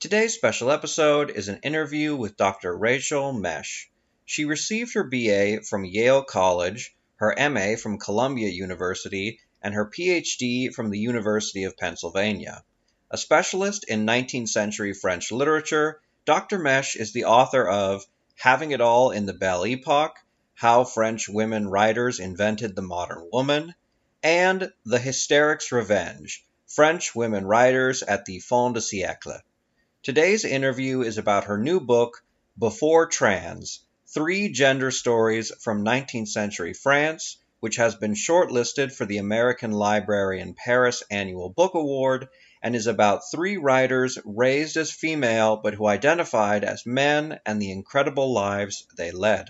Today's special episode is an interview with Dr. Rachel Mesch. She received her BA from Yale College, her MA from Columbia University, and her PhD from the University of Pennsylvania. A specialist in 19th century French literature, Dr. Mesch is the author of Having It All in the Belle Epoque, How French Women Writers Invented the Modern Woman, and The Hysterics' Revenge French Women Writers at the Fin de Siècle. Today's interview is about her new book, Before Trans Three Gender Stories from 19th Century France, which has been shortlisted for the American Library in Paris Annual Book Award and is about three writers raised as female but who identified as men and the incredible lives they led.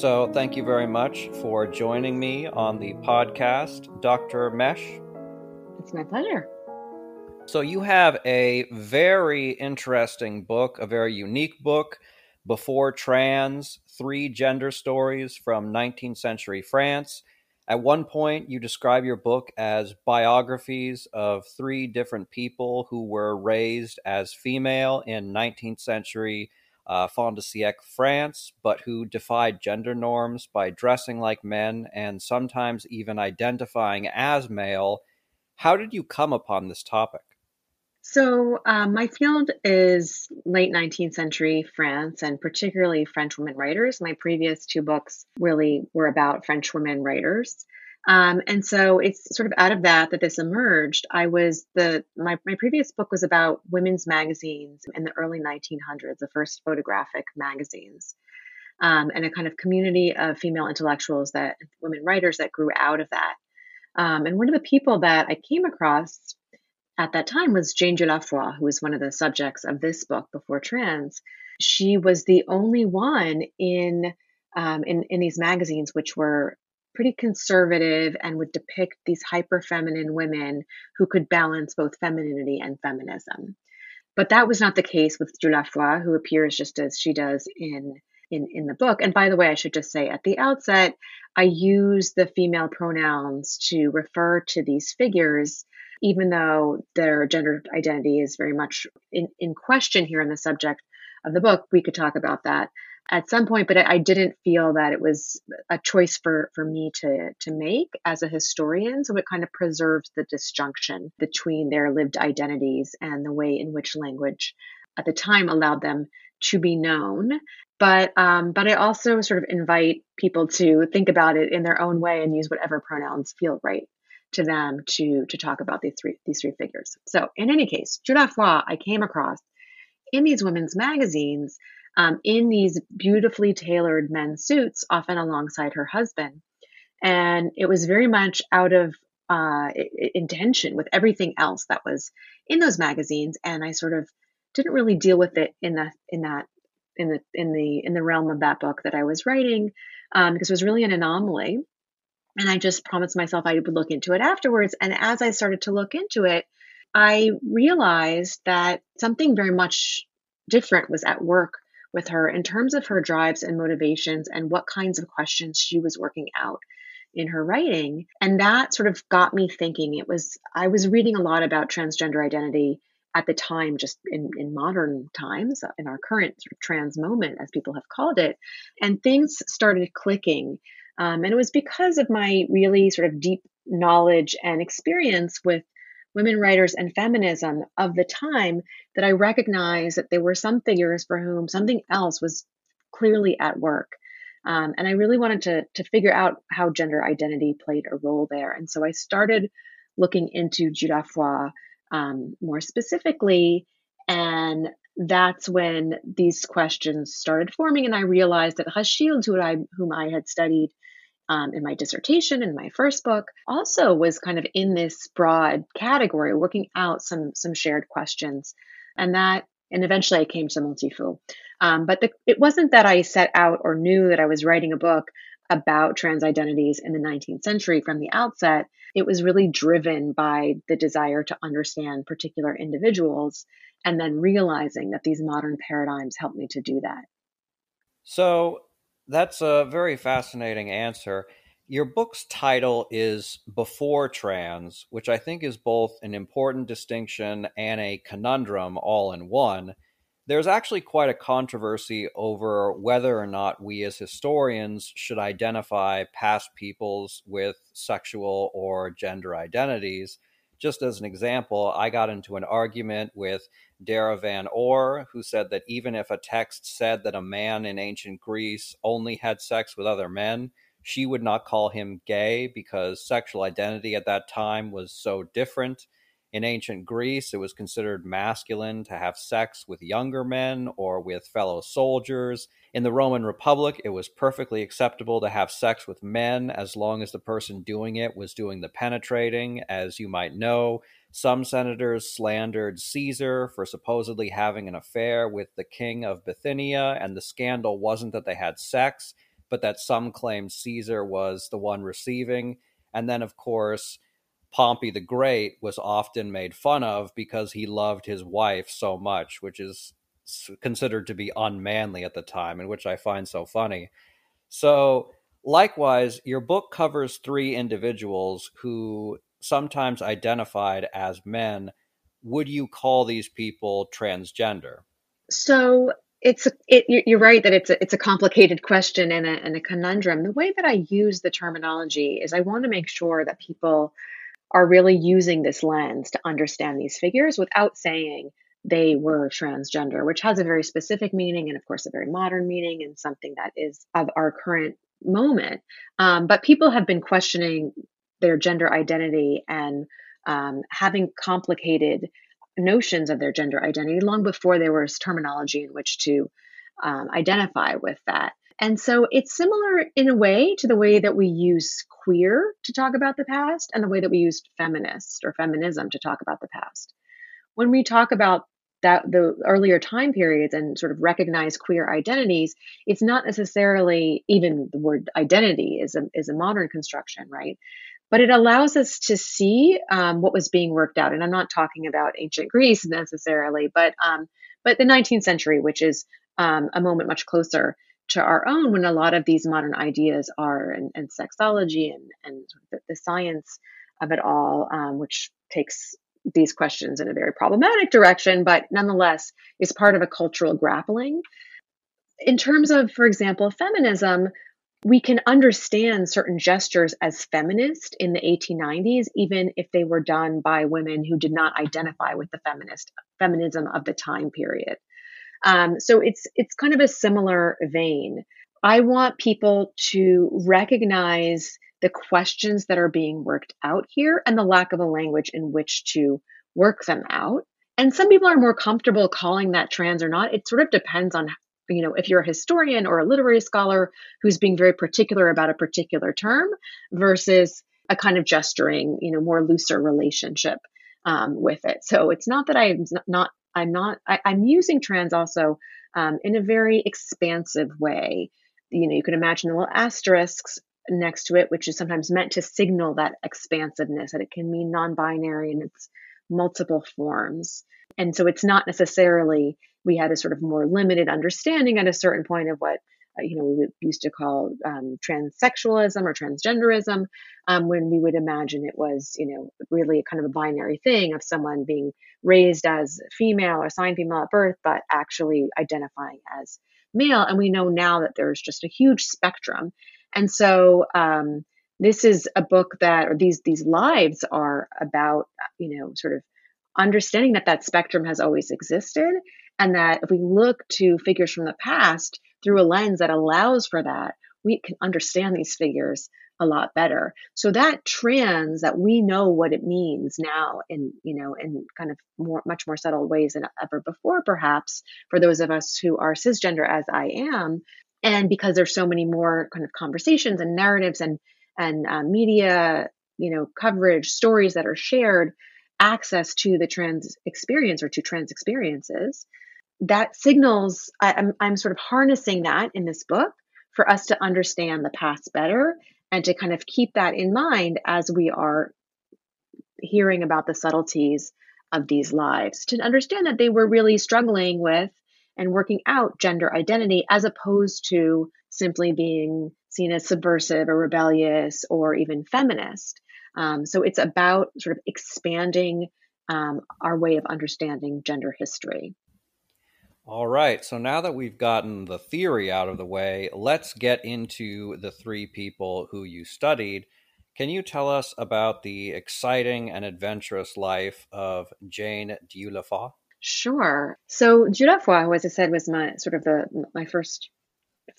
So, thank you very much for joining me on the podcast, Dr. Mesch. It's my pleasure. So, you have a very interesting book, a very unique book, Before Trans Three Gender Stories from 19th Century France. At one point, you describe your book as biographies of three different people who were raised as female in 19th century uh, fin de siècle France, but who defied gender norms by dressing like men and sometimes even identifying as male. How did you come upon this topic? So, um, my field is late 19th century France and particularly French women writers. My previous two books really were about French women writers. Um, and so it's sort of out of that that this emerged. I was the my my previous book was about women's magazines in the early 1900s, the first photographic magazines, um, and a kind of community of female intellectuals that women writers that grew out of that. Um, and one of the people that I came across at that time was Jane Dieulafoy, who was one of the subjects of this book, Before Trans. She was the only one in um, in, in these magazines, which were pretty conservative and would depict these hyper feminine women who could balance both femininity and feminism. But that was not the case with Dieulafoy, who appears just as she does in, in, in the book. And by the way, I should just say at the outset, I use the female pronouns to refer to these figures, even though their gender identity is very much in, in question here in the subject of the book. We could talk about that at some point, but I didn't feel that it was a choice for, for me to, to make as a historian. So it kind of preserves the disjunction between their lived identities and the way in which language at the time allowed them to be known. But um, but I also sort of invite people to think about it in their own way and use whatever pronouns feel right to them to to talk about these three these three figures. So in any case, Dieulafoy I came across in these women's magazines um, in these beautifully tailored men's suits, often alongside her husband. And it was very much out of uh, intention with everything else that was in those magazines. And I sort of didn't really deal with it in the in that in the in the in the realm of that book that I was writing um, because it was really an anomaly. And I just promised myself I would look into it afterwards. And as I started to look into it, I realized that something very much different was at work with her in terms of her drives and motivations and what kinds of questions she was working out in her writing. And that sort of got me thinking. It was, I was reading a lot about transgender identity at the time, just in, in modern times, in our current sort of trans moment, as people have called it. And things started clicking. Um, and it was because of my really sort of deep knowledge and experience with women writers and feminism of the time that I recognized that there were some figures for whom something else was clearly at work. Um, and I really wanted to, to figure out how gender identity played a role there. And so I started looking into Judas um, more specifically. And that's when these questions started forming. And I realized that Rachilde, who I, whom I had studied um, in my dissertation in my first book, also was kind of in this broad category, working out some, some shared questions. And that, and eventually I came to Montifaud. Um, but the, it wasn't that I set out or knew that I was writing a book about trans identities in the 19th century from the outset. It was really driven by the desire to understand particular individuals and then realizing that these modern paradigms help me to do that. So that's a very fascinating answer. Your book's title is Before Trans, which I think is both an important distinction and a conundrum all in one. There's actually quite a controversy over whether or not we as historians should identify past peoples with sexual or gender identities. Just as an example, I got into an argument with Dara Van Oor, who said that even if a text said that a man in ancient Greece only had sex with other men, she would not call him gay because sexual identity at that time was so different. In ancient Greece, it was considered masculine to have sex with younger men or with fellow soldiers. In the Roman Republic, it was perfectly acceptable to have sex with men as long as the person doing it was doing the penetrating. As you might know, some senators slandered Caesar for supposedly having an affair with the king of Bithynia, and the scandal wasn't that they had sex, but that some claimed Caesar was the one receiving. And then, of course, Pompey the Great was often made fun of because he loved his wife so much, which is considered to be unmanly at the time, and which I find so funny. So, likewise, your book covers three individuals who sometimes identified as men. Would you call these people transgender? So, it's it, you're right that it's a, it's a complicated question and a, and a conundrum. The way that I use the terminology is I want to make sure that people are really using this lens to understand these figures without saying they were transgender, which has a very specific meaning and, of course, a very modern meaning and something that is of our current moment. Um, but people have been questioning their gender identity and um, having complicated notions of their gender identity long before there was terminology in which to um, identify with that. And so it's similar in a way to the way that we use queer to talk about the past and the way that we used feminist or feminism to talk about the past. When we talk about that the earlier time periods and sort of recognize queer identities, it's not necessarily even the word identity is a, is a modern construction, right? But it allows us to see um, what was being worked out. And I'm not talking about ancient Greece necessarily, but um, but the 19th century, which is um, a moment much closer to our own when a lot of these modern ideas are and, and sexology and, and the, the, science of it all, um, which takes these questions in a very problematic direction, but nonetheless is part of a cultural grappling. In terms of, for example, feminism, we can understand certain gestures as feminist in the 1890s, even if they were done by women who did not identify with the feminist feminism of the time period. Um, so it's it's kind of a similar vein. I want people to recognize the questions that are being worked out here and the lack of a language in which to work them out. And some people are more comfortable calling that trans or not. It sort of depends on you know if you're a historian or a literary scholar who's being very particular about a particular term versus a kind of gesturing you know more looser relationship um, with it so it's not that i'm not I'm not, I, am using trans also um, in a very expansive way. You know, you can imagine the little asterisks next to it, which is sometimes meant to signal that expansiveness, that it can mean non binary and its multiple forms. And so it's not necessarily, we had a sort of more limited understanding at a certain point of what you know, we used to call um, transsexualism or transgenderism, um, when we would imagine it was, you know, really kind of a binary thing of someone being raised as female or assigned female at birth, but actually identifying as male. And we know now that there's just a huge spectrum. And so, um, this is a book that, or these these lives are about, you know, sort of understanding that that spectrum has always existed, and that if we look to figures from the past, through a lens that allows for that, we can understand these figures a lot better. So that trans that we know what it means now in, you know, in kind of more, much more subtle ways than ever before, perhaps for those of us who are cisgender as I am. And because there's so many more kind of conversations and narratives and, and uh, media, you know, coverage, stories that are shared, access to the trans experience or to trans experiences, that signals, I, I'm, I'm sort of harnessing that in this book for us to understand the past better and to kind of keep that in mind as we are hearing about the subtleties of these lives, to understand that they were really struggling with and working out gender identity as opposed to simply being seen as subversive or rebellious or even feminist. Um, so it's about sort of expanding um, our way of understanding gender history. All right. So now that we've gotten the theory out of the way, let's get into the three people who you studied. Can you tell us about the exciting and adventurous life of Jane Dieulafoy? Sure. So Dieulafoy, as I said, was my sort of the my first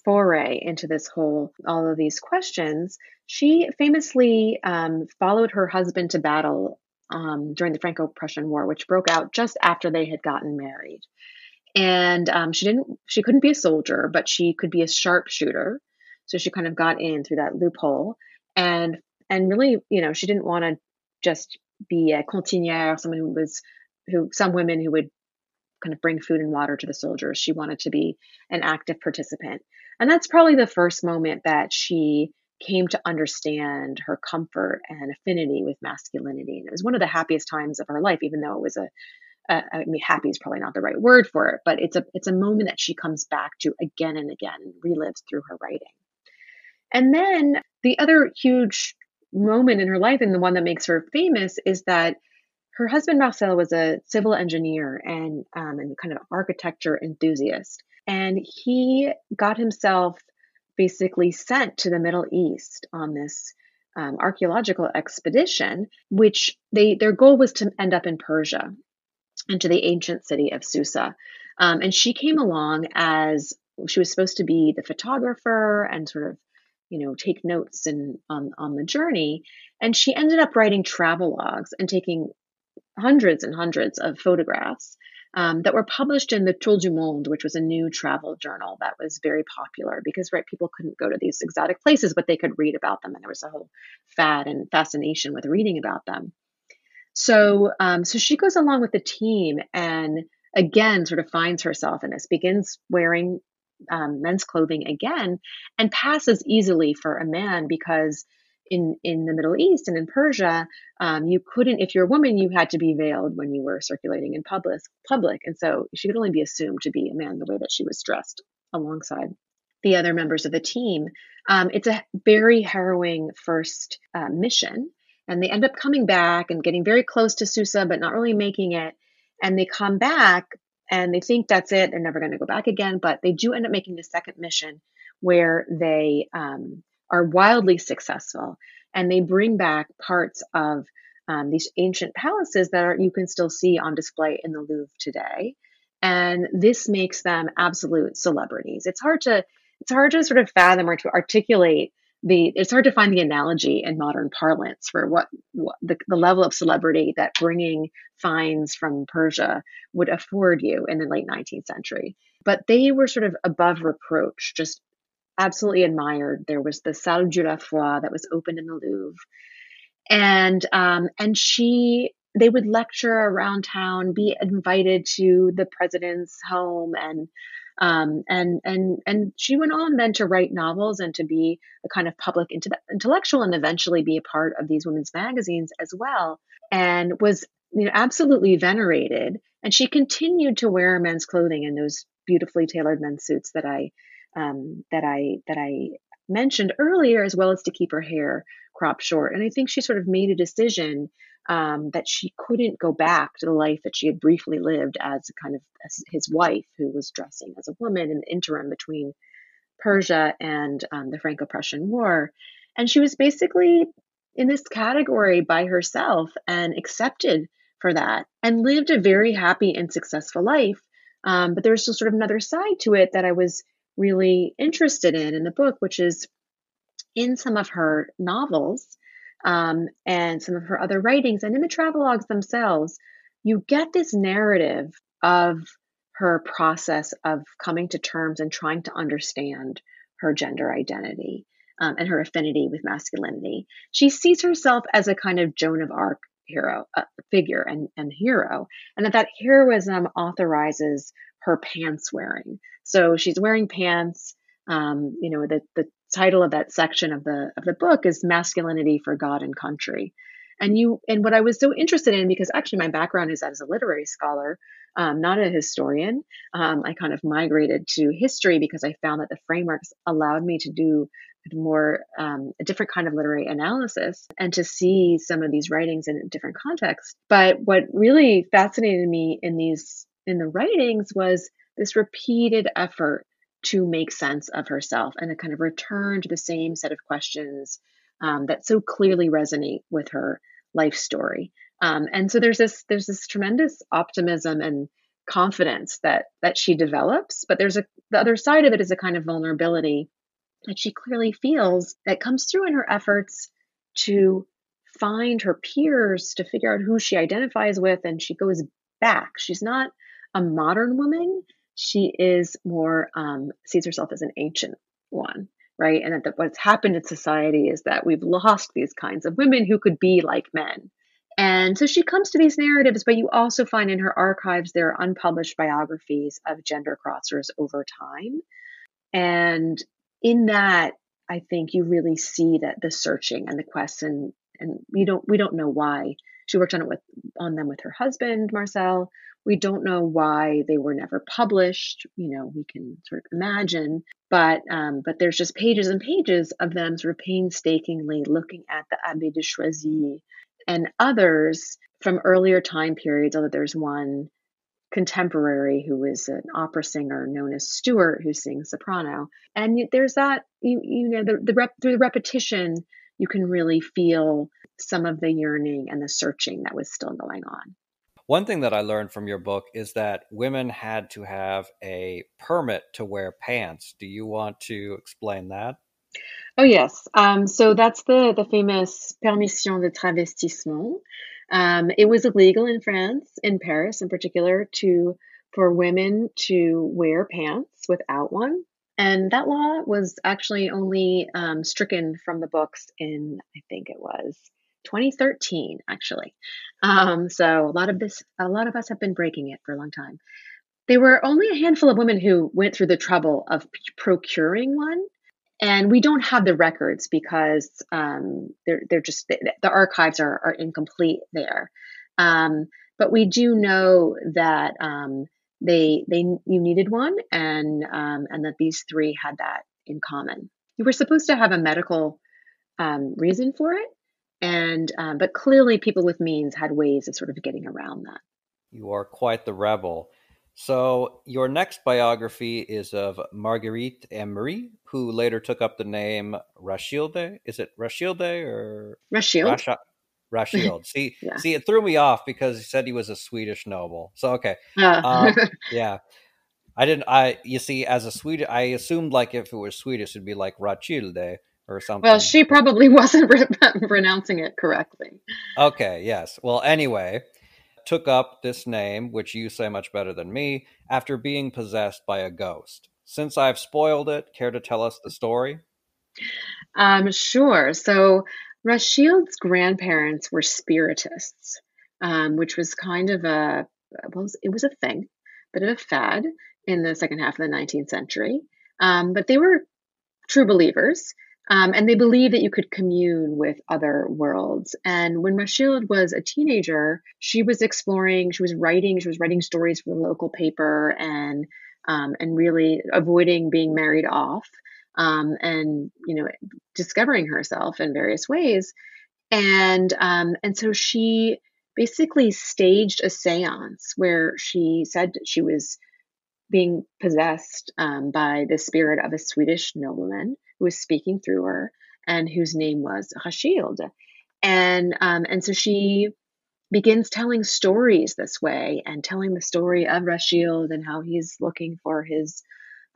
foray into this whole all of these questions. She famously um, followed her husband to battle um, during the Franco-Prussian War, which broke out just after they had gotten married and um, she didn't she couldn't be a soldier but she could be a sharpshooter. So she kind of got in through that loophole. And and really you know she didn't want to just be a cantinière someone who was who some women who would kind of bring food and water to the soldiers. She wanted to be an active participant. And that's probably the first moment that she came to understand her comfort and affinity with masculinity. And it was one of the happiest times of her life even though it was a uh, I mean, happy is probably not the right word for it, but it's a it's a moment that she comes back to again and again and relives through her writing. And then the other huge moment in her life, and the one that makes her famous, is that her husband Marcel was a civil engineer and um, and kind of architecture enthusiast, and he got himself basically sent to the Middle East on this um, archaeological expedition, which they their goal was to end up in Persia into the ancient city of Susa. Um, and she came along as she was supposed to be the photographer and sort of, you know, take notes and on on the journey. And she ended up writing travel logs and taking hundreds and hundreds of photographs um, that were published in the Tour du Monde, which was a new travel journal that was very popular because right people couldn't go to these exotic places, but they could read about them, and there was a whole fad and fascination with reading about them. So, um, so she goes along with the team and again sort of finds herself in this, begins wearing um, men's clothing again, and passes easily for a man because in in the Middle East and in Persia, um, you couldn't, if you're a woman, you had to be veiled when you were circulating in public. Public, and so she could only be assumed to be a man the way that she was dressed alongside the other members of the team. Um, it's a very harrowing first uh, mission and they end up coming back and getting very close to Susa, but not really making it. And they come back and they think that's it. They're never going to go back again. But they do end up making the second mission where they um, are wildly successful and they bring back parts of um, these ancient palaces that are, you can still see on display in the Louvre today. And this makes them absolute celebrities. It's hard to it's hard to sort of fathom or to articulate the it's hard to find the analogy in modern parlance for what, what the, the level of celebrity that bringing finds from Persia would afford you in the late 19th century. But they were sort of above reproach, just absolutely admired. There was the Salle Dieulafoy that was open in the Louvre, and um, and she they would lecture around town, be invited to the president's home, and um, and and and she went on then to write novels and to be a kind of public intellectual and eventually be a part of these women's magazines as well. And was you know absolutely venerated. And she continued to wear men's clothing in those beautifully tailored men's suits that I um, that I that I mentioned earlier, as well as to keep her hair cropped short. And I think she sort of made a decision um, that she couldn't go back to the life that she had briefly lived as kind of as his wife, who was dressing as a woman in the interim between Persia and um, the Franco Prussian War. And she was basically in this category by herself and accepted for that and lived a very happy and successful life. Um, but there was still sort of another side to it that I was really interested in in the book, which is in some of her novels um, and some of her other writings and in the travelogues themselves, you get this narrative of her process of coming to terms and trying to understand her gender identity um, and her affinity with masculinity. She sees herself as a kind of Joan of Arc hero uh, figure and, and hero, and that that heroism authorizes her pants wearing. So she's wearing pants. Um, you know, the the title of that section of the of the book is masculinity for God and country. And you and what I was so interested in because actually my background is as a literary scholar, um, not a historian. Um, I kind of migrated to history because I found that the frameworks allowed me to do more um, a different kind of literary analysis and to see some of these writings in a different context. But what really fascinated me in these in the writings was this repeated effort to make sense of herself and to kind of return to the same set of questions um, that so clearly resonate with her life story. Um, and so there's this there's this tremendous optimism and confidence that that she develops, but there's a the other side of it is a kind of vulnerability that she clearly feels that comes through in her efforts to find her peers to figure out who she identifies with and she goes back she's not a modern woman she is more um, sees herself as an ancient one right? And that what's happened in society is that we've lost these kinds of women who could be like men. And so she comes to these narratives but you also find in her archives there are unpublished biographies of gender crossers over time. And in that, I think you really see that the searching and the quest and and we don't we don't know why she worked on it with on them with her husband Marcel. We don't know why they were never published. You know, we can sort of imagine, but um, but there's just pages and pages of them sort of painstakingly looking at the Abbé de Choisy and others from earlier time periods. Although there's one contemporary who is an opera singer known as Stuart who sings soprano. And there's that you you know the the rep, through the repetition you can really feel some of the yearning and the searching that was still going on. One thing that I learned from your book is that women had to have a permit to wear pants. Do you want to explain that? Oh yes. Um, so that's the the famous permission de travestissement, um, it was illegal in France, in Paris in particular, to for women to wear pants without one. And that law was actually only um, stricken from the books in, I think it was 2013, actually. Um, so a lot of this, a lot of us have been breaking it for a long time. There were only a handful of women who went through the trouble of procuring one and we don't have the records because um, they're they're just the, the archives are, are incomplete there. Um, but we do know that um, they they you needed one, and um, and that these three had that in common. You were supposed to have a medical um, reason for it, and um, but clearly people with means had ways of sort of getting around that. You are quite the rebel. So, your next biography is of Marguerite Eymery, who later took up the name Rashilde. Is it Rashilde or Rashild? Rasha- Rashild. See, yeah. see, it threw me off because he said he was a Swedish noble. So, okay, uh. um, yeah, I didn't. I you see, as a Swedish, I assumed like if it was Swedish, it'd be like Rachilde or something. Well, she probably wasn't pronouncing it correctly. Okay. Yes. Well, anyway took up this name, which you say much better than me, after being possessed by a ghost. Since I've spoiled it, care to tell us the story? Um, sure. So Rachilde's grandparents were spiritists, um, which was kind of a well, it was a thing, bit of a fad in the second half of the 19th century. Um, but they were true believers. Um, and they believed that you could commune with other worlds. And when Rachilde was a teenager, she was exploring, she was writing, she was writing stories for the local paper and um, and really avoiding being married off um, and you know discovering herself in various ways. And um, and so she basically staged a séance where she said she was being possessed um, by the spirit of a Swedish nobleman who was speaking through her and whose name was Rachilde. And um, and so she begins telling stories this way and telling the story of Rachilde and how he's looking for his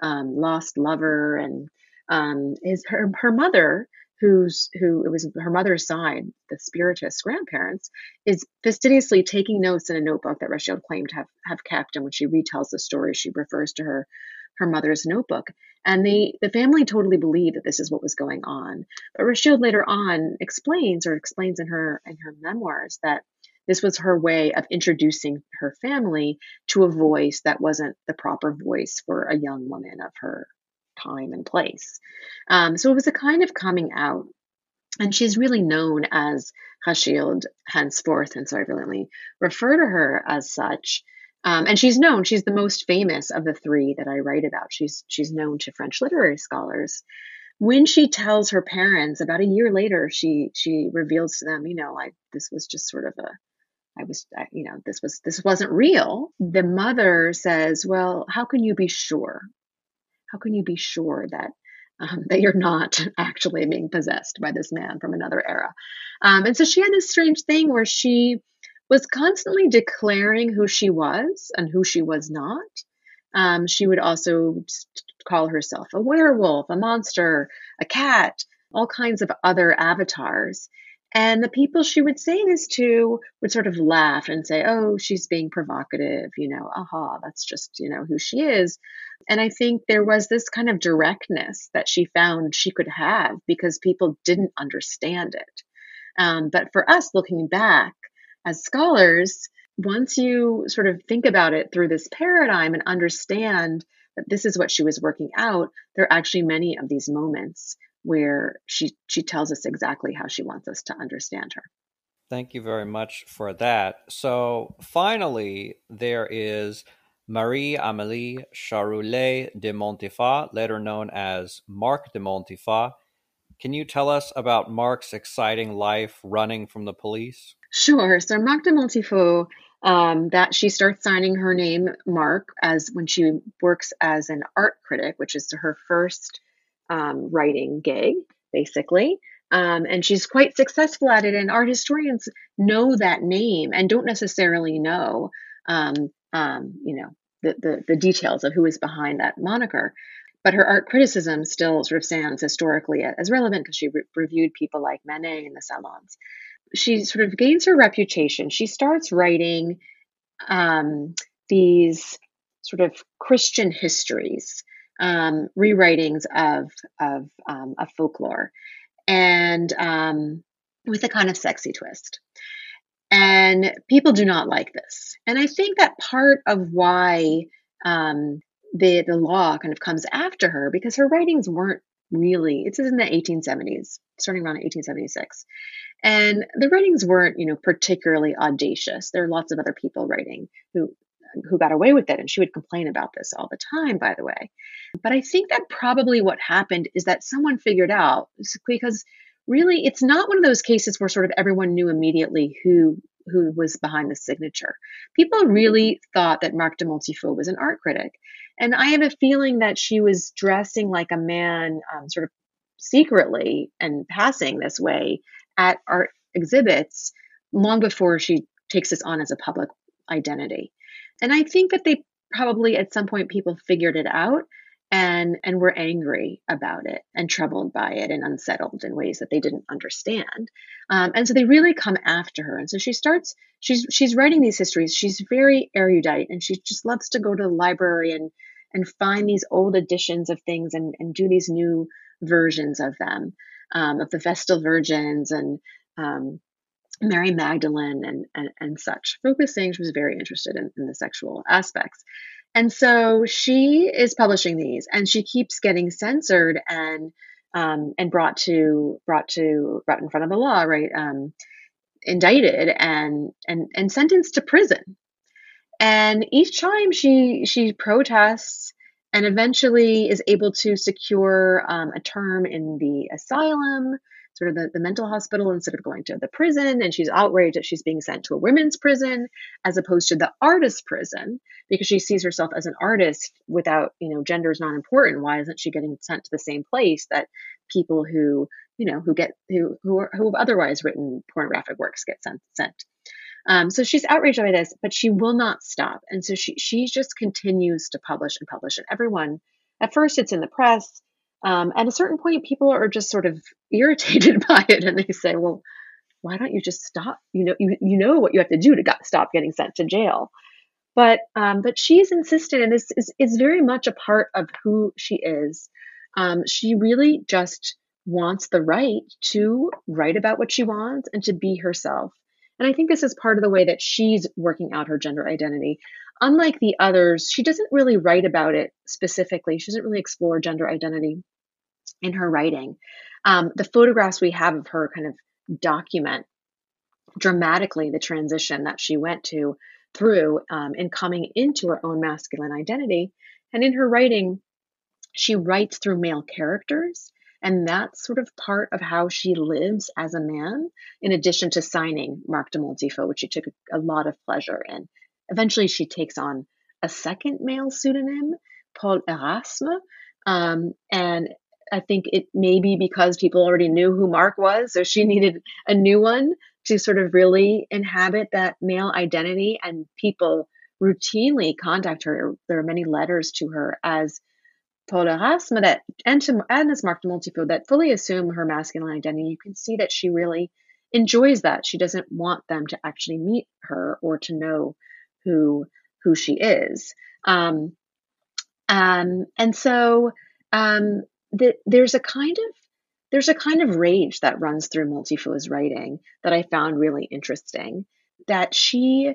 um, lost lover, and um, his her her mother, who's who it was her mother's side, the spiritist grandparents, is fastidiously taking notes in a notebook that Rachilde claimed to have have kept, and when she retells the story, she refers to her her mother's notebook. And the, the family totally believed that this is what was going on. But Rachilde later on explains or explains in her in her memoirs that this was her way of introducing her family to a voice that wasn't the proper voice for a young woman of her time and place. Um, so it was a kind of coming out. And she's really known as Rachilde henceforth, and so I really refer to her as such. Um, and she's known; she's the most famous of the three that I write about. She's she's known to French literary scholars. When she tells her parents about a year later, she she reveals to them, you know, like this was just sort of a I was, you know, this was this wasn't real. The mother says, "Well, how can you be sure? How can you be sure that um, that you're not actually being possessed by this man from another era?" Um, and so she had this strange thing where she was constantly declaring who she was and who she was not. Um, she would also call herself a werewolf, a monster, a cat, all kinds of other avatars. And the people she would say this to would sort of laugh and say, oh, she's being provocative, you know, aha, that's just, you know, who she is. And I think there was this kind of directness that she found she could have because people didn't understand it. Um, but for us looking back as scholars, once you sort of think about it through this paradigm and understand that this is what she was working out, there are actually many of these moments where she she tells us exactly how she wants us to understand her. Thank you very much for that. So finally, there is Marie Amélie Chartroule de Montifaud, later known as Marc de Montefaut. Can you tell us about Mark's exciting life running from the police? Sure. So Mark de Montifaud, um, that she starts signing her name Mark as when she works as an art critic, which is her first um, writing gig, basically. Um, and she's quite successful at it. And art historians know that name and don't necessarily know, um, um, you know, the, the, the details of who is behind that moniker. But her art criticism still sort of stands historically as relevant because she re- reviewed people like Manet in the salons. She sort of gains her reputation. She starts writing um, these sort of Christian histories um, rewritings of of, um, of folklore, and um, with a kind of sexy twist. And people do not like this. And I think that part of why um, the the law kind of comes after her because her writings weren't really. It's in the 1870s, starting around 1876. And the writings weren't, you know, particularly audacious. There are lots of other people writing who who got away with it. And she would complain about this all the time, by the way. But I think that probably what happened is that someone figured out because really it's not one of those cases where sort of everyone knew immediately who who was behind the signature. People really thought that Marc de Montifaud was an art critic. And I have a feeling that she was dressing like a man, um, sort of secretly and passing this way at art exhibits long before she takes this on as a public identity. And I think that they probably at some point people figured it out and and were angry about it and troubled by it and unsettled in ways that they didn't understand. Um, and so they really come after her. And so she starts she's she's writing these histories. She's very erudite and she just loves to go to the library and and find these old editions of things and and do these new versions of them um, of the vestal virgins and um, Mary Magdalene and, and, and such, focusing, she was very interested in, in the sexual aspects. And so she is publishing these and she keeps getting censored and um, and brought to brought to brought in front of the law, right? Um, indicted and and and sentenced to prison. And each time she she protests and eventually is able to secure um, a term in the asylum sort of the, the mental hospital instead of going to the prison. And she's outraged that she's being sent to a women's prison as opposed to the artist prison because she sees herself as an artist without, you know, gender is not important. Why isn't she getting sent to the same place that people who, you know, who get, who, who, are, who have otherwise written pornographic works get sent, sent. Um, so she's outraged by this, but she will not stop. And so she, she just continues to publish and publish. And everyone at first it's in the press. Um, at a certain point, people are just sort of irritated by it and they say, well, why don't you just stop? You know, you, you know what you have to do to got, stop getting sent to jail. But um, but she's insistent, and this is, is very much a part of who she is. Um, she really just wants the right to write about what she wants and to be herself. And I think this is part of the way that she's working out her gender identity. Unlike the others, she doesn't really write about it specifically. She doesn't really explore gender identity in her writing. Um, the photographs we have of her kind of document dramatically the transition that she went to through um, in coming into her own masculine identity. And in her writing, she writes through male characters. And that's sort of part of how she lives as a man, in addition to signing Marc de Montifaud, which she took a, lot of pleasure in. Eventually, she takes on a second male pseudonym, Paul Erasme. Um, and I think it may be because people already knew who Marc was, so she needed a new one to sort of really inhabit that male identity. And people routinely contact her. There are many letters to her as Paul Erasme that, and, to, and as de Montifaud that fully assume her masculine identity. You can see that she really enjoys that. She doesn't want them to actually meet her or to know who who she is. Um, um, and so um, the, there's a kind of there's a kind of rage that runs through Montifaud's writing that I found really interesting. That she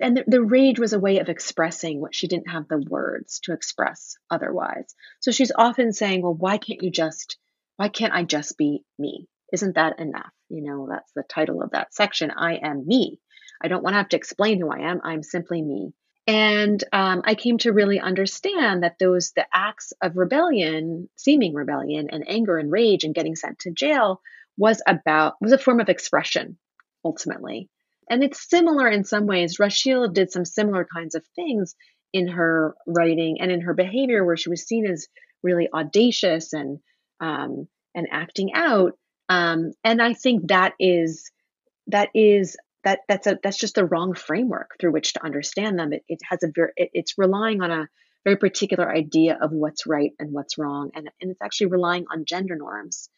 and the, the, rage was a way of expressing what she didn't have the words to express otherwise. So she's often saying, "Well, why can't you just? Why can't I just be me? Isn't that enough?" You know, that's the title of that section. I am me. I don't want to have to explain who I am. I'm simply me. And um, I came to really understand that those the acts of rebellion, seeming rebellion, and anger and rage, and getting sent to jail was about was a form of expression ultimately. And it's similar in some ways. Rachilde did some similar kinds of things in her writing and in her behavior, where she was seen as really audacious and um, and acting out. Um, and I think that is that is that that's a that's just the wrong framework through which to understand them. It, it has a very it, it's relying on a very particular idea of what's right and what's wrong, and and it's actually relying on gender norms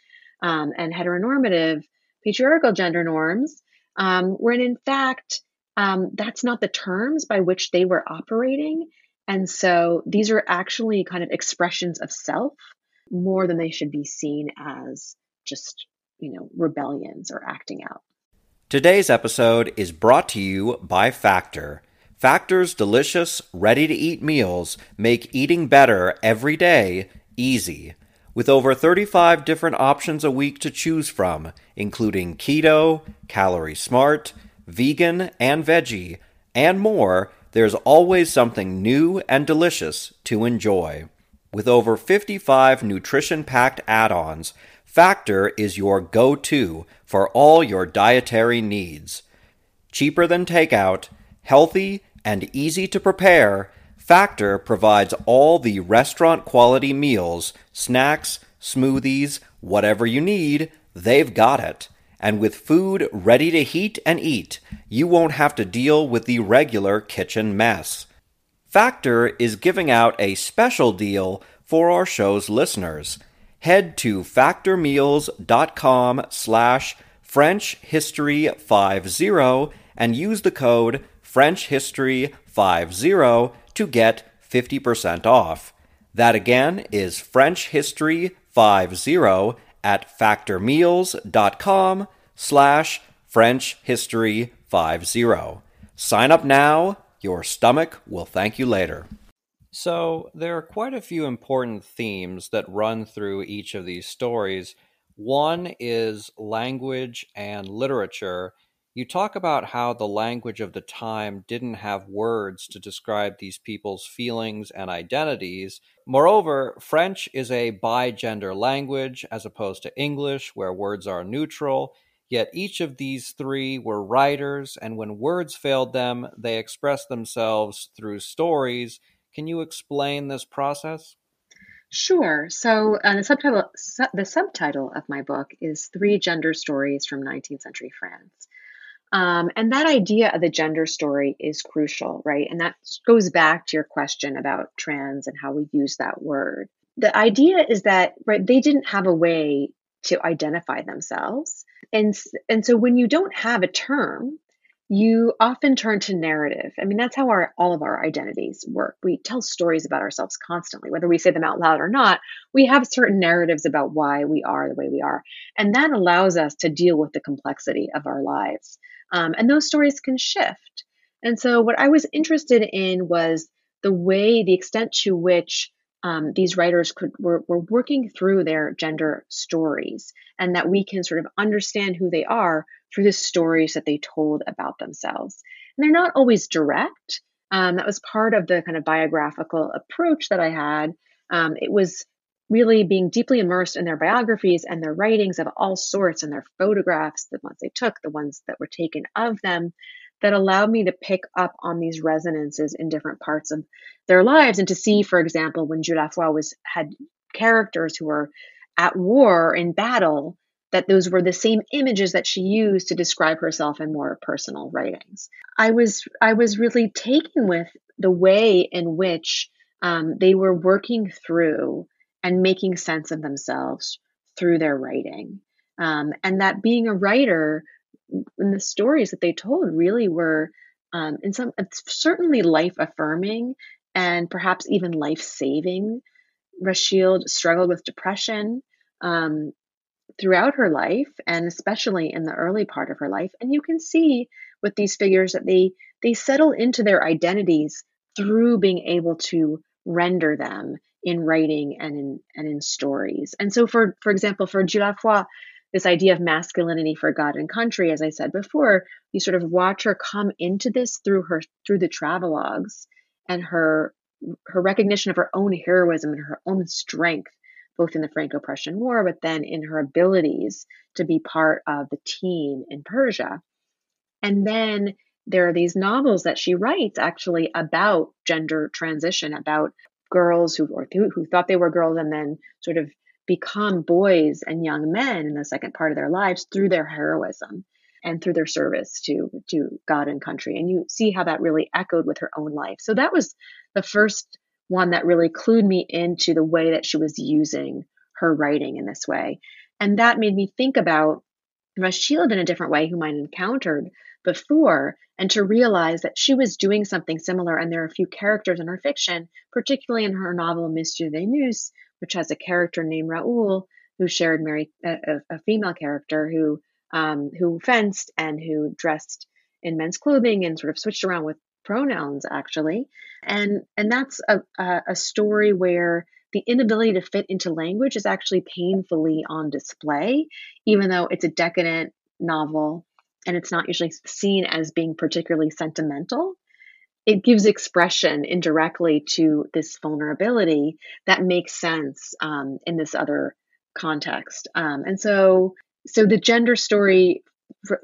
um, and heteronormative patriarchal gender norms, um, when in fact um, that's not the terms by which they were operating, and so these are actually kind of expressions of self more than they should be seen as just you know rebellions or acting out. Today's episode is brought to you by Factor. Factor's delicious, ready to eat meals make eating better every day easy. With over 35 different options a week to choose from, including keto, calorie smart, vegan, and veggie, and more, there's always something new and delicious to enjoy. With over 55 nutrition packed add ons, Factor is your go to for all your dietary needs. Cheaper than takeout, healthy, and easy to prepare, Factor provides all the restaurant quality meals, snacks, smoothies, whatever you need, they've got it. And with food ready to heat and eat, you won't have to deal with the regular kitchen mess. Factor is giving out a special deal for our show's listeners head to factormeals.com slash frenchhistory50 and use the code frenchhistory50 to get 50% off. That again is frenchhistory50 at factormeals.com slash frenchhistory50. Sign up now. Your stomach will thank you later. So, there are quite a few important themes that run through each of these stories. One is language and literature. You talk about how the language of the time didn't have words to describe these people's feelings and identities. Moreover, French is a bigender language as opposed to English, where words are neutral. Yet each of these three were writers, and when words failed them, they expressed themselves through stories can you explain this process? Sure. So uh, the subtitle su- the subtitle of my book is Three Gender Stories from 19th Century France. Um, and that idea of the gender story is crucial, right? And that goes back to your question about trans and how we use that word. The idea is that right, they didn't have a way to identify themselves. And, and so when you don't have a term, you often turn to narrative. I mean, that's how our all of our identities work. We tell stories about ourselves constantly, whether we say them out loud or not. We have certain narratives about why we are the way we are, and that allows us to deal with the complexity of our lives. Um, and those stories can shift. And so, what I was interested in was the way, the extent to which um, these writers could were, were working through their gender stories, and that we can sort of understand who they are through the stories that they told about themselves. And they're not always direct. Um, that was part of the kind of biographical approach that I had. Um, it was really being deeply immersed in their biographies and their writings of all sorts and their photographs, the ones they took, the ones that were taken of them, that allowed me to pick up on these resonances in different parts of their lives and to see, for example, when Dieulafoy was had characters who were at war in battle, that those were the same images that she used to describe herself in more personal writings. I was I was really taken with the way in which um, they were working through and making sense of themselves through their writing, um, and that being a writer and the stories that they told really were um, in some certainly life affirming and perhaps even life saving. Rachilde struggled with depression um, throughout her life, and especially in the early part of her life. And you can see with these figures that they they settle into their identities through being able to render them in writing and in and in stories. And so, for for example, for Dieulafoy, this idea of masculinity for God and country, as I said before, you sort of watch her come into this through her through the travelogues and her her recognition of her own heroism and her own strength, both in the Franco-Prussian War, but then in her abilities to be part of the team in Persia. And then there are these novels that she writes actually about gender transition, about girls who or who, who thought they were girls and then sort of become boys and young men in the second part of their lives through their heroism and through their service to to God and country. And you see how that really echoed with her own life. So that was the first one that really clued me into the way that she was using her writing in this way. And that made me think about Rachilde in a different way, whom I'd encountered before, and to realize that she was doing something similar. And there are a few characters in her fiction, particularly in her novel Monsieur Venus, which has a character named Raoul who shared Mary, a, a female character who um, who fenced and who dressed in men's clothing and sort of switched around with pronouns actually, and and that's a, a, a story where the inability to fit into language is actually painfully on display, even though it's a decadent novel and it's not usually seen as being particularly sentimental it gives expression indirectly to this vulnerability that makes sense um, in this other context. Um, and so, so the gender story,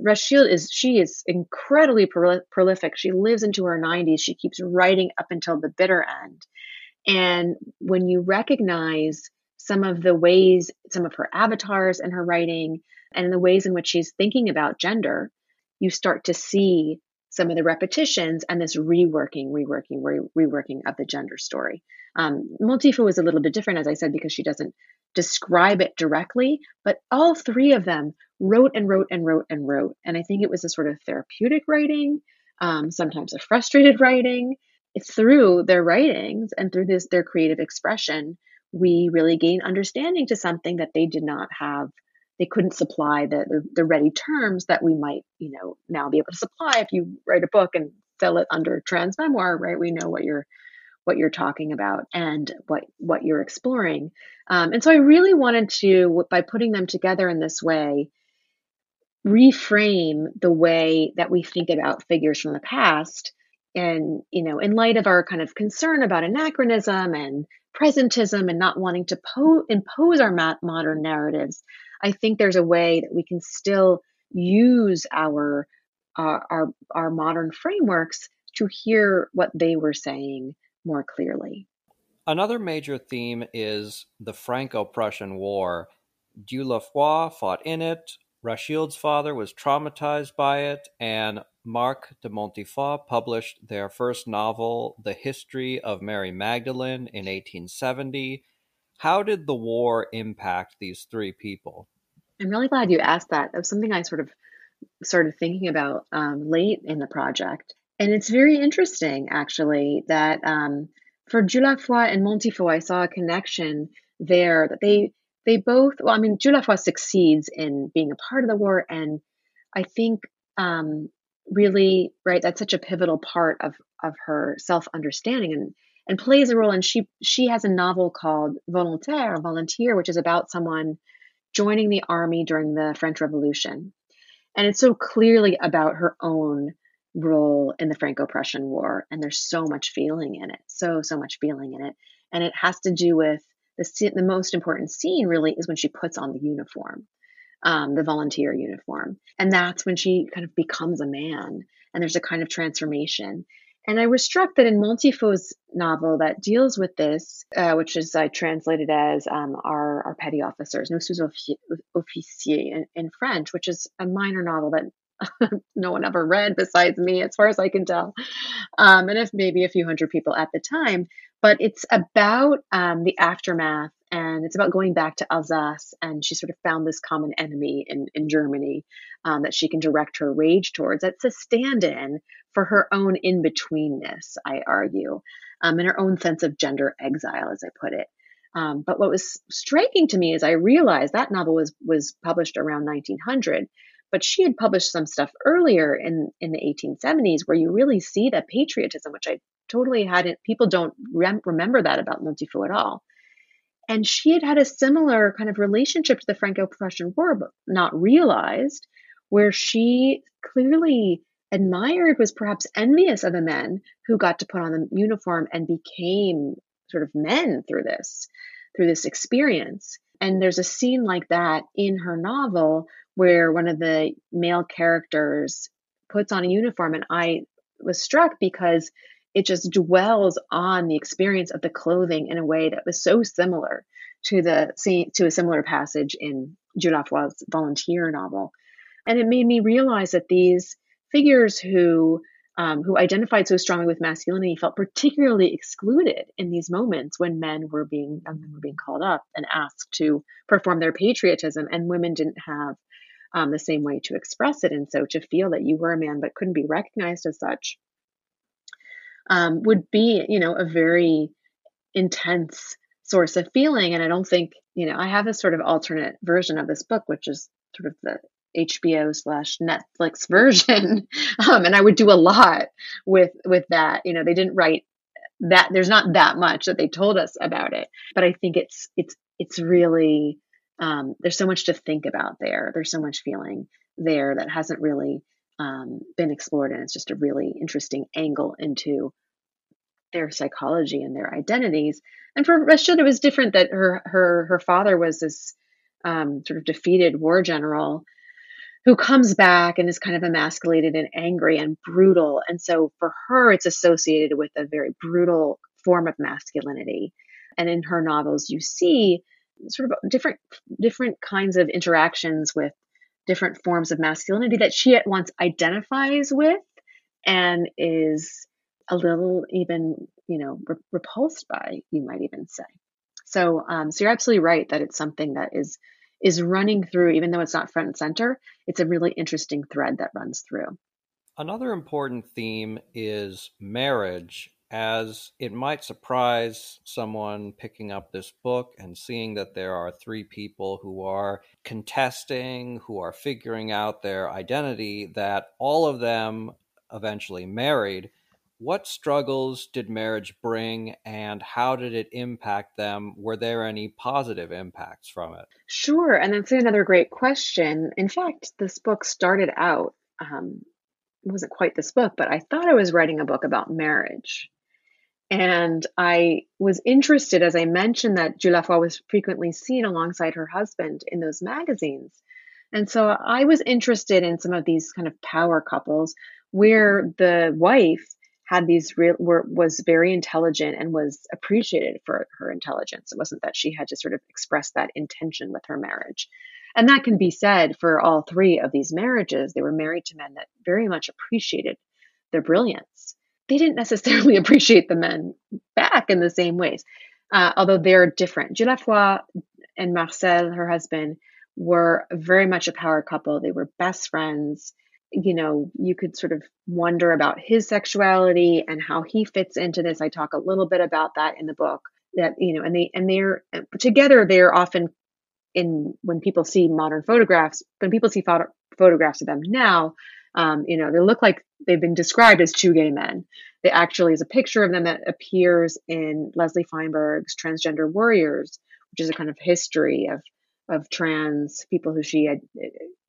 Rachilde is she is incredibly prolific. She lives into her 90s. She keeps writing up until the bitter end. And when you recognize some of the ways, some of her avatars in her writing, and in the ways in which she's thinking about gender, you start to see some of the repetitions and this reworking, reworking, re- reworking of the gender story. Um, Montifaud was a little bit different, as I said, because she doesn't describe it directly, but all three of them wrote and wrote and wrote and wrote. And I think it was a sort of therapeutic writing, um, sometimes a frustrated writing. Through their writings and through this their creative expression, we really gain understanding to something that they did not have they couldn't supply the, the, the ready terms that we might you know now be able to supply if you write a book and sell it under trans memoir right? We know what you're what you're talking about and what what you're exploring. Um, and so i really wanted to by putting them together in this way reframe the way that we think about figures from the past and you know in light of our kind of concern about anachronism and presentism and not wanting to po- impose our modern narratives I think there's a way that we can still use our uh, our our modern frameworks to hear what they were saying more clearly. Another major theme is the Franco-Prussian War. Jules Lafoi fought in it. Rachilde's father was traumatized by it, and Marc de Montifaud published their first novel, The History of Mary Magdalene, in 1870. How did the war impact these three people? I'm really glad you asked that. That was something I sort of started thinking about um, late in the project. And it's very interesting, actually, that um, for Dieulafoy and Montifaud, I saw a connection there that they they both. Well, I mean, Dieulafoy succeeds in being a part of the war, and I think um, really right that's such a pivotal part of of her self understanding and and plays a role. And she she has a novel called Volontaire, Volunteer, which is about someone joining the army during the French Revolution, and it's so clearly about her own role in the Franco-Prussian War, and there's so much feeling in it, so so much feeling in it, and it has to do with the the most important scene really is when she puts on the uniform, um, the volunteer uniform, and that's when she kind of becomes a man, and there's a kind of transformation. And I was struck that in Montifaud's novel that deals with this, uh, which is uh, translated as um, our, our petty officers, nos sous-officiers in, in French, which is a minor novel that no one ever read besides me, as far as I can tell, um, and if maybe a few hundred people at the time. But it's about um, the aftermath, and it's about going back to Alsace, and she sort of found this common enemy in in Germany um, that she can direct her rage towards. That's a stand-in for her own in betweenness, I argue, um, and her own sense of gender exile, as I put it. Um, but what was striking to me is I realized that novel was was published around 1900 but she had published some stuff earlier in, in the 1870s where you really see that patriotism, which I totally hadn't, people don't rem- remember that about Montifaud at all. And she had had a similar kind of relationship to the Franco Prussian War, but not realized, where she clearly admired, was perhaps envious of the men who got to put on the uniform and became sort of men through this, through this experience. And there's a scene like that in her novel where one of the male characters puts on a uniform and I was struck because it just dwells on the experience of the clothing in a way that was so similar to the to a similar passage in Dieulafoy's volunteer novel. And it made me realize that these figures who um, who identified so strongly with masculinity felt particularly excluded in these moments when men were being men were being called up and asked to perform their patriotism, and women didn't have um, the same way to express it. And so to feel that you were a man but couldn't be recognized as such um, would be, you know, a very intense source of feeling. And I don't think, you know, I have a sort of alternate version of this book, which is sort of the HBO slash Netflix version. um, and I would do a lot with with that. You know, they didn't write that there's not that much that they told us about it. But I think it's it's it's really um, there's so much to think about there. There's so much feeling there that hasn't really um, been explored, and it's just a really interesting angle into their psychology and their identities. And for Rachilde, it was different that her her her father was this um, sort of defeated war general who comes back and is kind of emasculated and angry and brutal. And so for her, it's associated with a very brutal form of masculinity. And in her novels, you see sort of different different kinds of interactions with different forms of masculinity that she at once identifies with and is a little even you know re- repulsed by you might even say. So um, so you're absolutely right that it's something that is is running through even though it's not front and center it's a really interesting thread that runs through. Another important theme is marriage as it might surprise someone picking up this book and seeing that there are three people who are contesting, who are figuring out their identity, that all of them eventually married. What struggles did marriage bring and how did it impact them? Were there any positive impacts from it? Sure. And that's another great question. In fact, this book started out, um, it wasn't quite this book, but I thought I was writing a book about marriage. And I was interested, as I mentioned, that Dieulafoy was frequently seen alongside her husband in those magazines. And so I was interested in some of these kind of power couples where the wife had these real were was very intelligent and was appreciated for her intelligence. It wasn't that she had to sort of express that intention with her marriage. And that can be said for all three of these marriages. They were married to men that very much appreciated their brilliance. They didn't necessarily appreciate the men back in the same ways, uh, although they're different. Dieulafoy and Marcel, her husband, were very much a power couple. They were best friends. You know, you could sort of wonder about his sexuality and how he fits into this. I talk a little bit about that in the book. That you know, and they and they're together. They're often in when people see modern photographs. When people see photo, photographs of them now, um, you know, they look like they've been described as two gay men. They actually is a picture of them that appears in Leslie Feinberg's Transgender Warriors, which is a kind of history of of trans people who she had,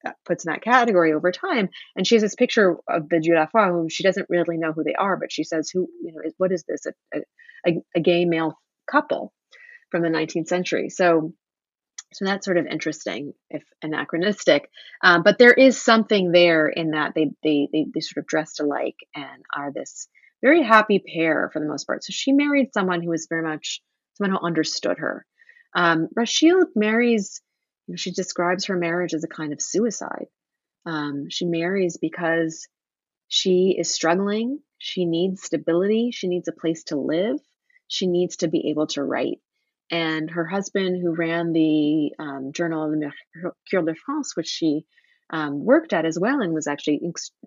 uh, puts in that category over time. And she has this picture of the Dieulafoy whom she doesn't really know who they are, but she says, "Who, you know, Is, what is this? A, a, a gay male couple from the 19th century." So, so that's sort of interesting, if anachronistic. Um, but there is something there in that they, they they they sort of dressed alike and are this very happy pair for the most part. So she married someone who was very much someone who understood her. Um, Rachilde marries she describes her marriage as a kind of suicide. Um, she marries because she is struggling. She needs stability. She needs a place to live. She needs to be able to write. And her husband, who ran the um, Journal of the Mercure de France, which she um, worked at as well, and was actually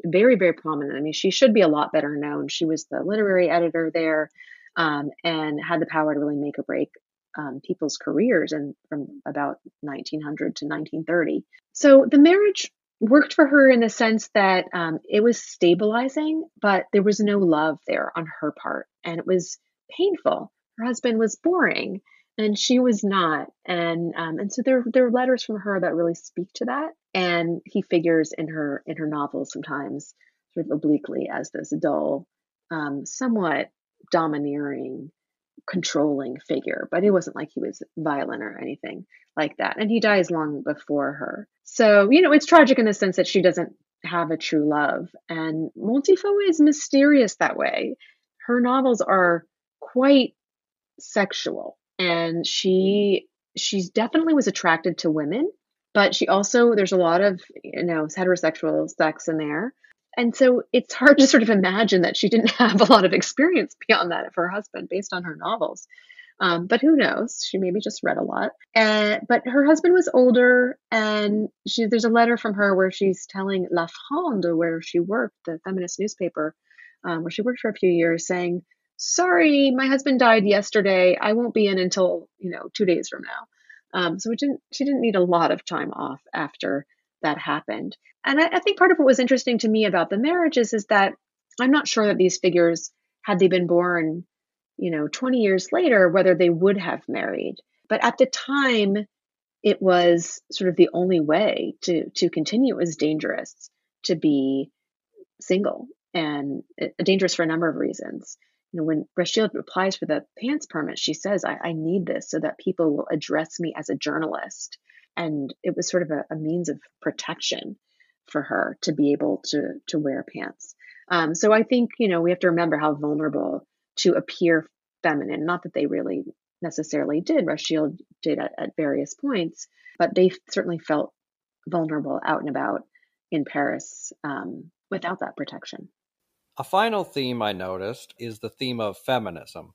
very, very prominent. I mean, she should be a lot better known. She was the literary editor there um, and had the power to really make or break um, people's careers and from about 1900 to 1930. So the marriage worked for her in the sense that um, it was stabilizing, but there was no love there on her part, and it was painful. Her husband was boring, and she was not, and um, and so there there are letters from her that really speak to that. And he figures in her in her novels sometimes sort of obliquely as this dull, um, somewhat domineering controlling figure, but it wasn't like he was violent or anything like that. And he dies long before her. So, you know, it's tragic in the sense that she doesn't have a true love. And Montifaud is mysterious that way. Her novels are quite sexual and she she's definitely was attracted to women but she also there's a lot of you know heterosexual sex in there and so it's hard to sort of imagine that she didn't have a lot of experience beyond that of her husband based on her novels. Um, but who knows? She maybe just read a lot. And, but her husband was older, and she, there's a letter from her where she's telling La Fronde, where she worked, the feminist newspaper, um, where she worked for a few years, saying, "Sorry, my husband died yesterday. I won't be in until you know two days from now." Um, so didn't, she didn't need a lot of time off after that happened. And I, I think part of what was interesting to me about the marriages is that I'm not sure that these figures, had they been born, you know, 20 years later, whether they would have married. But at the time, it was sort of the only way to to continue. It was dangerous to be single and dangerous for a number of reasons. You know, when Rachilde applies for the pants permit, she says, I, I need this so that people will address me as a journalist and it was sort of a, a means of protection for her to be able to to wear pants. Um, so I think you know we have to remember how vulnerable to appear feminine. Not that they really necessarily did. Rachilde did at, at various points, but they certainly felt vulnerable out and about in Paris um, without that protection. A final theme I noticed is the theme of feminism.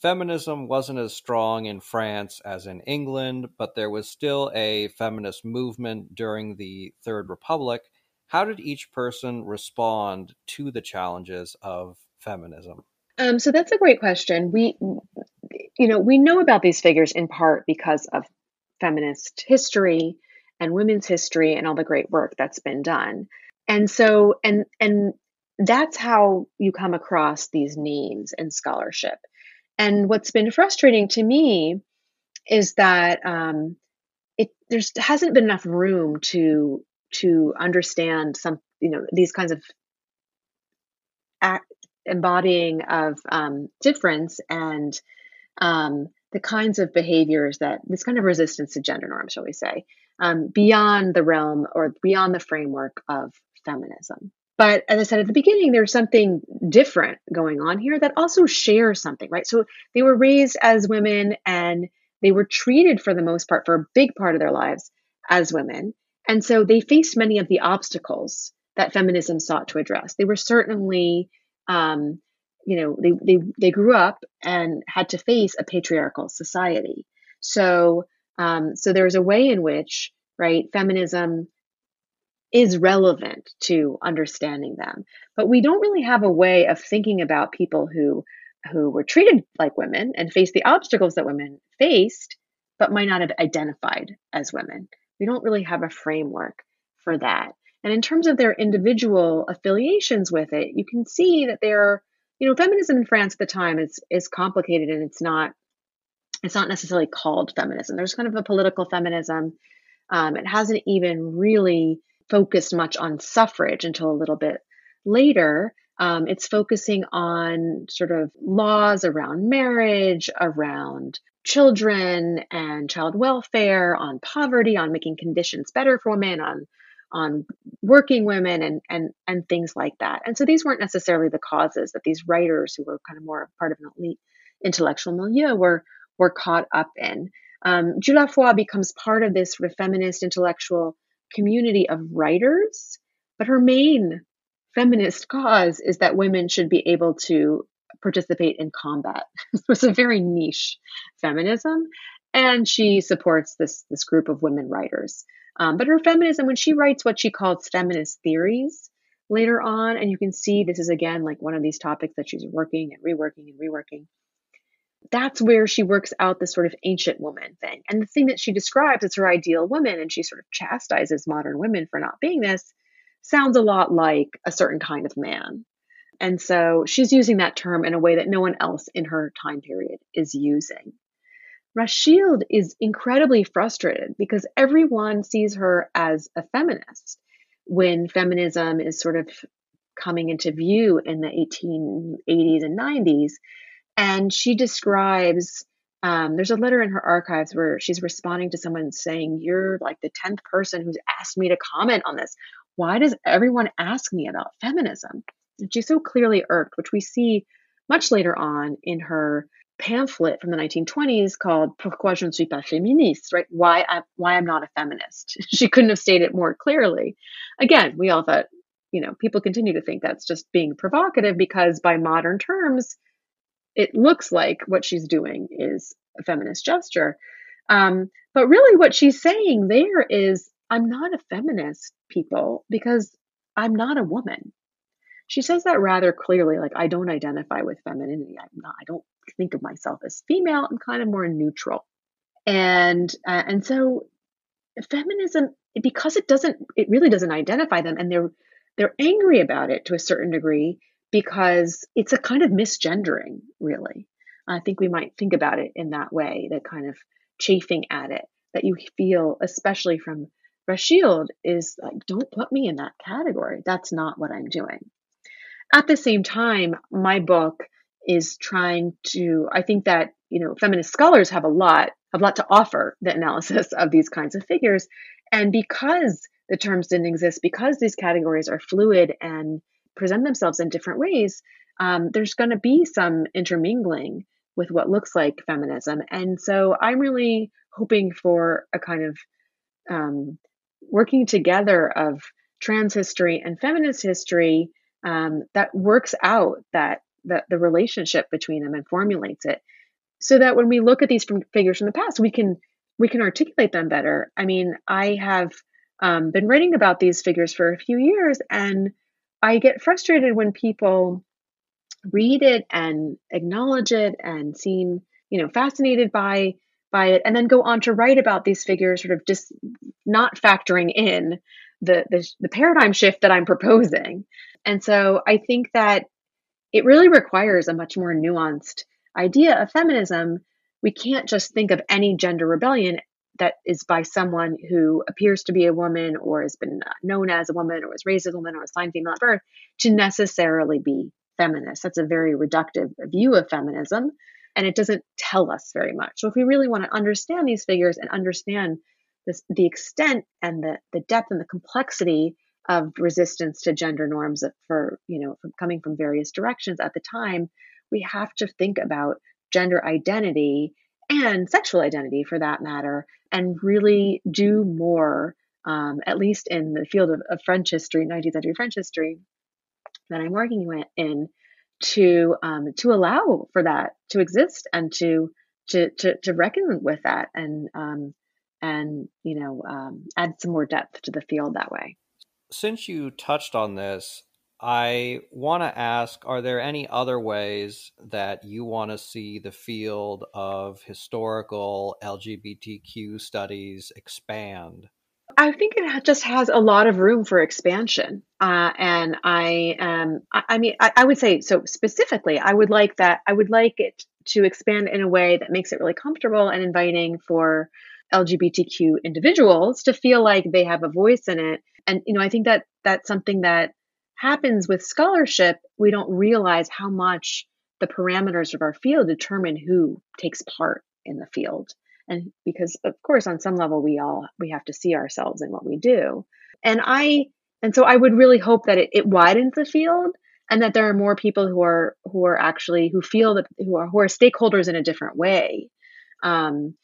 Feminism wasn't as strong in France as in England, but there was still a feminist movement during the Third Republic. How did each person respond to the challenges of feminism? Um, so that's a great question. We, you know, we know about these figures in part because of feminist history and women's history and all the great work that's been done. And so, and and that's how you come across these names in scholarship and what's been frustrating to me is that um, it there's hasn't been enough room to to understand some you know these kinds of act, embodying of um, difference and um, the kinds of behaviors that this kind of resistance to gender norms, shall we say, um, beyond the realm or beyond the framework of feminism. But as I said at the beginning, there's something different going on here that also shares something, right? So they were raised as women and they were treated for the most part, for a big part of their lives, as women. And so they faced many of the obstacles that feminism sought to address. They were certainly, um, you know, they, they, they grew up and had to face a patriarchal society. So, um, so there's a way in which, right, feminism is relevant to understanding them. But we don't really have a way of thinking about people who who were treated like women and faced the obstacles that women faced, but might not have identified as women. We don't really have a framework for that. And in terms of their individual affiliations with it, you can see that they're, you know, feminism in France at the time is is complicated and it's not it's not necessarily called feminism. There's kind of a political feminism. Um, it hasn't even really focused much on suffrage until a little bit later. Um, it's focusing on sort of laws around marriage, around children and child welfare, on poverty, on making conditions better for women, on on working women and and and things like that. And so these weren't necessarily the causes that these writers who were kind of more part of an elite intellectual milieu were were caught up in. Um, Foix becomes part of this sort of feminist intellectual community of writers, but her main feminist cause is that women should be able to participate in combat. it's a very niche feminism, and she supports this this group of women writers. Um, but her feminism, when she writes what she calls feminist theories later on, and you can see this is again like one of these topics that she's working and reworking and reworking. That's where she works out this sort of ancient woman thing. And the thing that she describes as her ideal woman, and she sort of chastises modern women for not being this, sounds a lot like a certain kind of man. And so she's using that term in a way that no one else in her time period is using. Rachilde is incredibly frustrated because everyone sees her as a feminist when feminism is sort of coming into view in the 1880s and 90s. And she describes um, there's a letter in her archives where she's responding to someone saying, You're like the 10th person who's asked me to comment on this. Why does everyone ask me about feminism? And she's so clearly irked, which we see much later on in her pamphlet from the 1920s called Pourquoi je ne suis pas féministe, right? Why I'm, why I'm not a feminist. she couldn't have stated it more clearly. Again, we all thought, you know, people continue to think that's just being provocative because by modern terms, it looks like what she's doing is a feminist gesture. Um, but really, what she's saying there is, I'm not a feminist, people, because I'm not a woman. She says that rather clearly, like, I don't identify with femininity. I'm not, I don't think of myself as female. I'm kind of more neutral. And, uh, and so feminism, because it doesn't, it really doesn't identify them and they're, they're angry about it to a certain degree because it's a kind of misgendering, really. I think we might think about it in that way, that kind of chafing at it that you feel, especially from Rachilde, is like, don't put me in that category. That's not what I'm doing. At the same time, my book is trying to, I think that, you know, feminist scholars have a lot, have a lot to offer the analysis of these kinds of figures. And because the terms didn't exist, because these categories are fluid and present themselves in different ways, um, there's going to be some intermingling with what looks like feminism. And so I'm really hoping for a kind of um, working together of trans history and feminist history um, that works out that, that the relationship between them and formulates it so that when we look at these from figures from the past we can we can articulate them better i mean i have um, been writing about these figures for a few years and I get frustrated when people read it and acknowledge it and seem, you know, fascinated by by it and then go on to write about these figures sort of just not factoring in the, the, the paradigm shift that I'm proposing. And so I think that it really requires a much more nuanced idea of feminism. We can't just think of any gender rebellion that is by someone who appears to be a woman or has been uh, known as a woman or was raised as a woman or assigned female at birth to necessarily be feminist. That's a very reductive view of feminism, and it doesn't tell us very much. So, if we really want to understand these figures and understand this, the extent and the, the depth and the complexity of resistance to gender norms for, you know, from coming from various directions at the time, we have to think about gender identity and sexual identity for that matter, and really do more, um, at least in the field of, of French history, 19th century French history, that I'm working in, to um, to allow for that to exist and to to to, to reckon with that and um, and you know um, add some more depth to the field that way. Since you touched on this, I want to ask Are there any other ways that you want to see the field of historical LGBTQ studies expand? I think it just has a lot of room for expansion. Uh, and I, um, I, I mean, I, I, would say so specifically, I would like that, I would like it to expand in a way that makes it really comfortable and inviting for LGBTQ individuals to feel like they have a voice in it. And, you know, I think that that's something that happens with scholarship, we don't realize how much the parameters of our field determine who takes part in the field. And because of course on some level we all we have to see ourselves in what we do. And I and so I would really hope that it, it widens the field and that there are more people who are who are actually who feel that who are who are stakeholders in a different way. Um,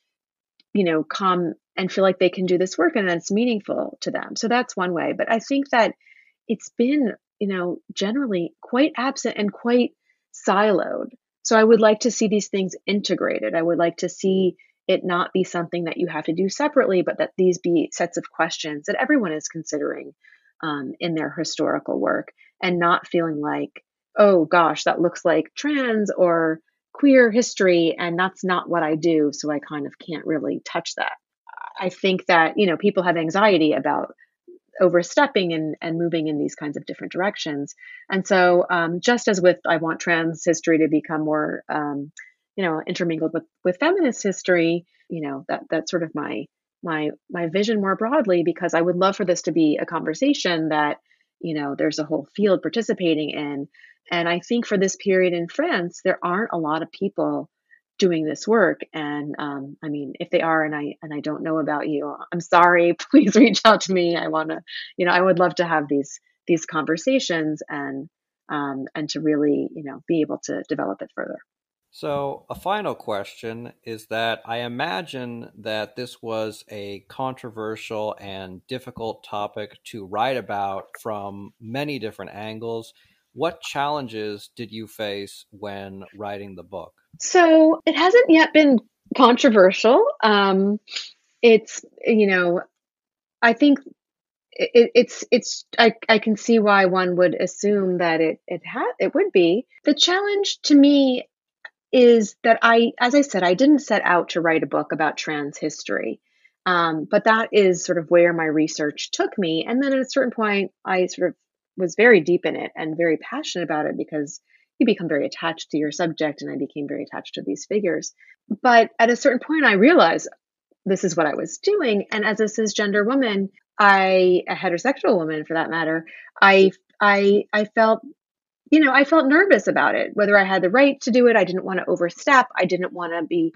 you know, come and feel like they can do this work and that's meaningful to them. So that's one way. But I think that it's been you know, generally quite absent and quite siloed. So I would like to see these things integrated. I would like to see it not be something that you have to do separately, but that these be sets of questions that everyone is considering um, in their historical work and not feeling like, oh gosh, that looks like trans or queer history, and that's not what I do. So I kind of can't really touch that. I think that, you know, people have anxiety about overstepping and, and moving in these kinds of different directions. And so, um, just as with I want trans history to become more, um, you know, intermingled with with feminist history, you know, that that's sort of my my my vision more broadly because I would love for this to be a conversation that you know there's a whole field participating in. And I think for this period in France, there aren't a lot of people doing this work. And um, i mean if they are and i and i don't know about you i'm sorry. Please reach out to me. I want to you know i would love to have these these conversations and um, and to really you know be able to develop it further. So a final question is that i imagine that this was a controversial and difficult topic to write about from many different angles what challenges did you face when writing the book so it hasn't yet been controversial. Um, it's you know, I think it, it's it's I, I can see why one would assume that it it had it would be the challenge to me is that I as I said I didn't set out to write a book about trans history. Um, but that is sort of where my research took me. And then at a certain point, I sort of was very deep in it and very passionate about it because you become very attached to your subject and i became very attached to these figures. But at a certain point i realized this is what i was doing. And as a cisgender woman i a heterosexual woman for that matter i i i felt you know i felt nervous about it. Whether i had the right to do it i didn't want to overstep. I didn't want to be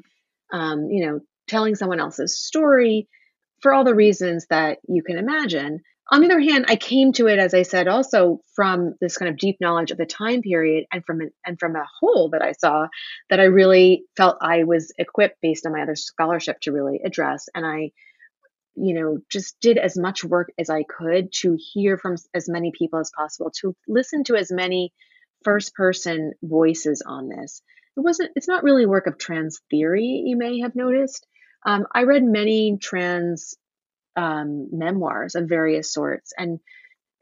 um, you know telling someone else's story for all the reasons that you can imagine on the other hand, I came to it, as I said, also from this kind of deep knowledge of the time period and from and from a hole that I saw that I really felt I was equipped based on my other scholarship to really address. And I, you know, just did as much work as I could to hear from as many people as possible, to listen to as many first person voices on this. It wasn't, it's not really work of trans theory, you may have noticed. Um, I read many trans um, memoirs of various sorts and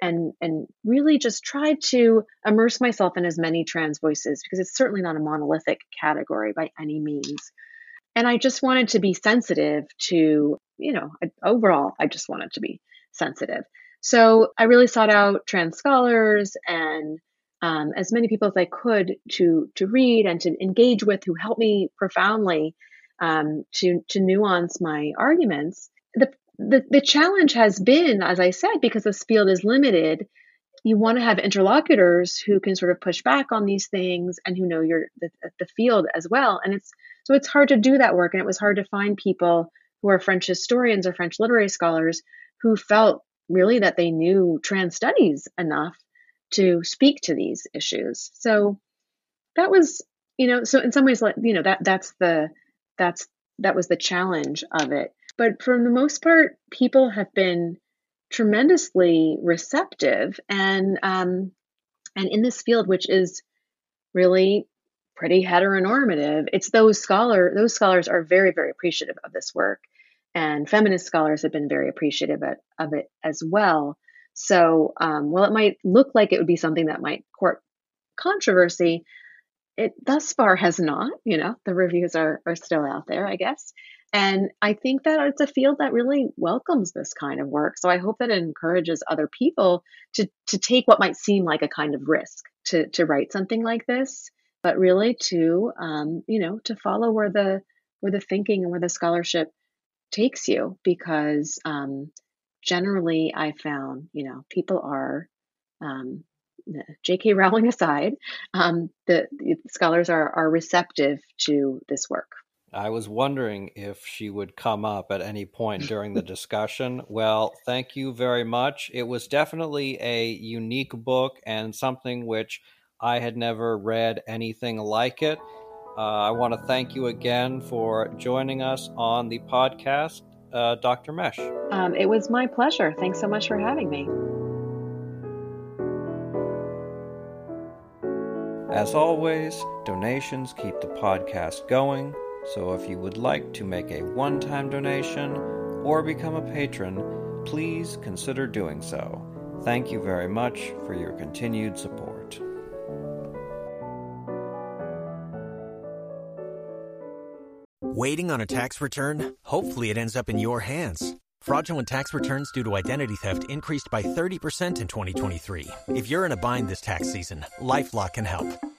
and and really just tried to immerse myself in as many trans voices because it's certainly not a monolithic category by any means. And i just wanted to be sensitive to you know overall i just wanted to be sensitive. So i really sought out trans scholars and um, as many people as i could to to read and to engage with who helped me profoundly um, to to nuance my arguments. The the, the challenge has been, as I said, because this field is limited, you want to have interlocutors who can sort of push back on these things and who know your the, the field as well. And it's so it's hard to do that work, and it was hard to find people who are French historians or French literary scholars who felt really that they knew trans studies enough to speak to these issues. So that was, you know, so in some ways, like you know, that that's the that's that was the challenge of it. But for the most part, people have been tremendously receptive and um, and in this field, which is really pretty heteronormative, it's those scholar those scholars are very very appreciative of this work, and feminist scholars have been very appreciative of, of it as well. So, um, while it might look like it would be something that might court controversy, it thus far has not. You know, the reviews are are still out there, I guess. And I think that it's a field that really welcomes this kind of work. So I hope that it encourages other people to to take what might seem like a kind of risk to to write something like this, but really to um, you know to follow where the where the thinking and where the scholarship takes you, because um, generally I found you know people are um, J.K. Rowling aside, um, the, the scholars are are receptive to this work. I was wondering if she would come up at any point during the discussion. Well, thank you very much. It was definitely a unique book and something which I had never read anything like it. Uh, I want to thank you again for joining us on the podcast, uh, Dr. Mesch. Um, it was my pleasure. Thanks so much for having me. As always, donations keep the podcast going. So if you would like to make a one time donation or become a patron, please consider doing so. Thank you very much for your continued support. Waiting on a tax return? Hopefully, it ends up in your hands. Fraudulent tax returns due to identity theft increased by 30% in 2023. If you're in a bind this tax season, LifeLock can help.